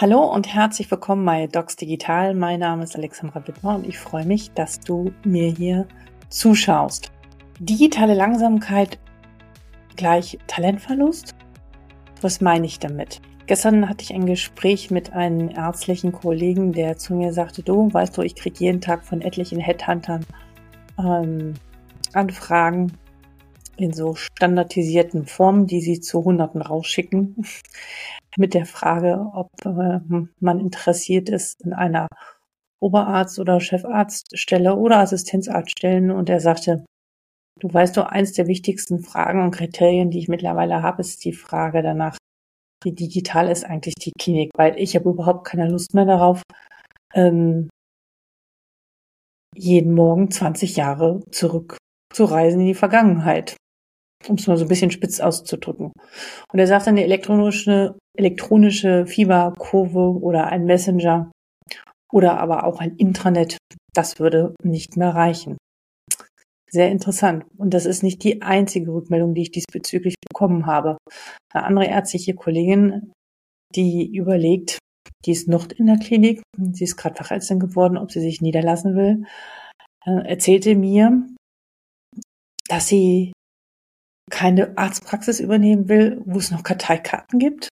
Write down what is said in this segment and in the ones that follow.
Hallo und herzlich willkommen bei Docs Digital. Mein Name ist Alexandra Wittmer und ich freue mich, dass du mir hier zuschaust. Digitale Langsamkeit gleich Talentverlust? Was meine ich damit? Gestern hatte ich ein Gespräch mit einem ärztlichen Kollegen, der zu mir sagte, du weißt du, ich kriege jeden Tag von etlichen Headhuntern ähm, Anfragen in so standardisierten Formen, die sie zu Hunderten rausschicken mit der Frage, ob äh, man interessiert ist in einer Oberarzt- oder Chefarztstelle oder Assistenzarztstellen. Und er sagte, du weißt doch, eins der wichtigsten Fragen und Kriterien, die ich mittlerweile habe, ist die Frage danach, wie digital ist eigentlich die Klinik, weil ich habe überhaupt keine Lust mehr darauf, ähm, jeden Morgen 20 Jahre zurück zu reisen in die Vergangenheit um es mal so ein bisschen spitz auszudrücken. Und er sagt eine elektronische, elektronische Fieberkurve oder ein Messenger oder aber auch ein Intranet, das würde nicht mehr reichen. Sehr interessant. Und das ist nicht die einzige Rückmeldung, die ich diesbezüglich bekommen habe. Eine andere ärztliche Kollegin, die überlegt, die ist noch in der Klinik, sie ist gerade Fachärztin geworden, ob sie sich niederlassen will, äh, erzählte mir, dass sie keine Arztpraxis übernehmen will, wo es noch Karteikarten gibt.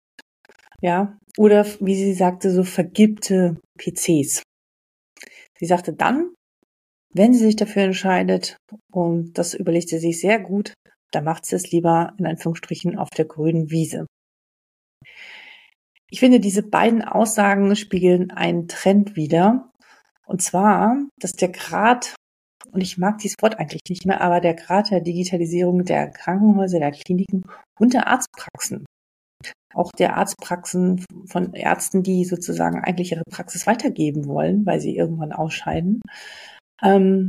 Ja, oder wie sie sagte, so vergibte PCs. Sie sagte dann, wenn sie sich dafür entscheidet, und das überlegt sie sich sehr gut, dann macht sie es lieber in Anführungsstrichen auf der grünen Wiese. Ich finde, diese beiden Aussagen spiegeln einen Trend wider. Und zwar, dass der Grad und ich mag dieses Wort eigentlich nicht mehr, aber der Grad der Digitalisierung der Krankenhäuser, der Kliniken und der Arztpraxen, auch der Arztpraxen von Ärzten, die sozusagen eigentlich ihre Praxis weitergeben wollen, weil sie irgendwann ausscheiden, ähm,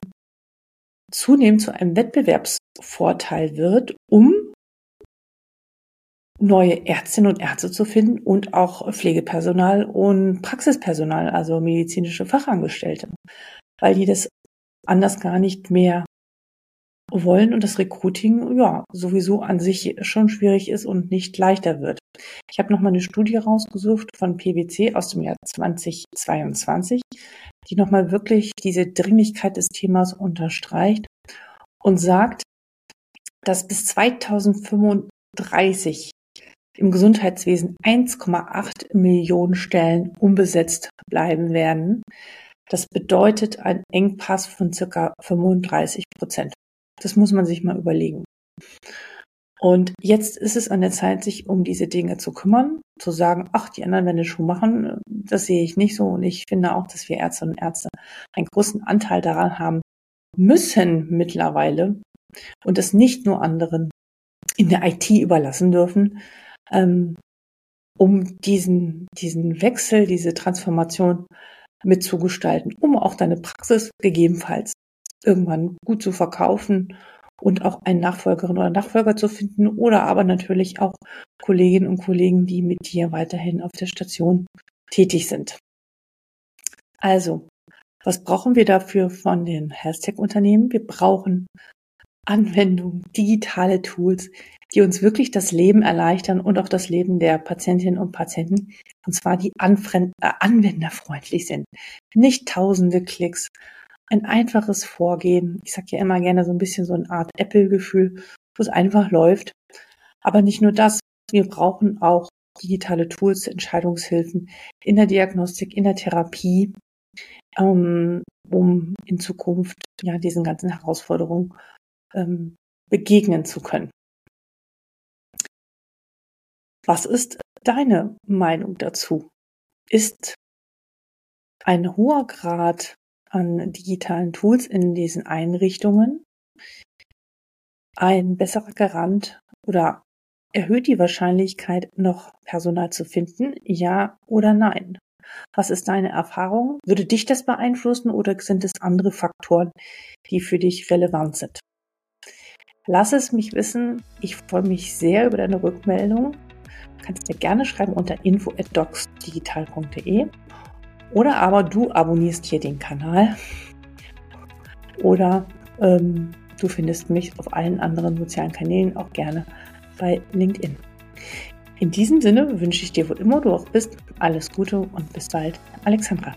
zunehmend zu einem Wettbewerbsvorteil wird, um neue Ärztinnen und Ärzte zu finden und auch Pflegepersonal und Praxispersonal, also medizinische Fachangestellte, weil die das anders gar nicht mehr wollen und das Recruiting ja sowieso an sich schon schwierig ist und nicht leichter wird. Ich habe noch mal eine Studie rausgesucht von PwC aus dem Jahr 2022, die noch mal wirklich diese Dringlichkeit des Themas unterstreicht und sagt, dass bis 2035 im Gesundheitswesen 1,8 Millionen Stellen unbesetzt bleiben werden. Das bedeutet ein Engpass von circa 35 Prozent. Das muss man sich mal überlegen. Und jetzt ist es an der Zeit, sich um diese Dinge zu kümmern, zu sagen, ach, die anderen werden es schon machen. Das sehe ich nicht so. Und ich finde auch, dass wir Ärzte und Ärzte einen großen Anteil daran haben müssen mittlerweile und es nicht nur anderen in der IT überlassen dürfen, ähm, um diesen, diesen Wechsel, diese Transformation mitzugestalten, um auch deine Praxis gegebenenfalls irgendwann gut zu verkaufen und auch einen Nachfolgerin oder Nachfolger zu finden oder aber natürlich auch Kolleginnen und Kollegen, die mit dir weiterhin auf der Station tätig sind. Also, was brauchen wir dafür von den Health-Tech-Unternehmen? Wir brauchen Anwendungen, digitale Tools, die uns wirklich das Leben erleichtern und auch das Leben der Patientinnen und Patienten, und zwar die äh, anwenderfreundlich sind. Nicht tausende Klicks, ein einfaches Vorgehen. Ich sage ja immer gerne so ein bisschen so eine Art Apple-Gefühl, wo es einfach läuft. Aber nicht nur das, wir brauchen auch digitale Tools, Entscheidungshilfen in der Diagnostik, in der Therapie, ähm, um in Zukunft ja diesen ganzen Herausforderungen ähm, begegnen zu können. Was ist deine Meinung dazu? Ist ein hoher Grad an digitalen Tools in diesen Einrichtungen ein besserer Garant oder erhöht die Wahrscheinlichkeit, noch Personal zu finden? Ja oder nein? Was ist deine Erfahrung? Würde dich das beeinflussen oder sind es andere Faktoren, die für dich relevant sind? Lass es mich wissen. Ich freue mich sehr über deine Rückmeldung kannst mir gerne schreiben unter info@docsdigital.de oder aber du abonnierst hier den Kanal oder ähm, du findest mich auf allen anderen sozialen Kanälen auch gerne bei LinkedIn. In diesem Sinne wünsche ich dir, wo immer du auch bist, alles Gute und bis bald, Alexandra.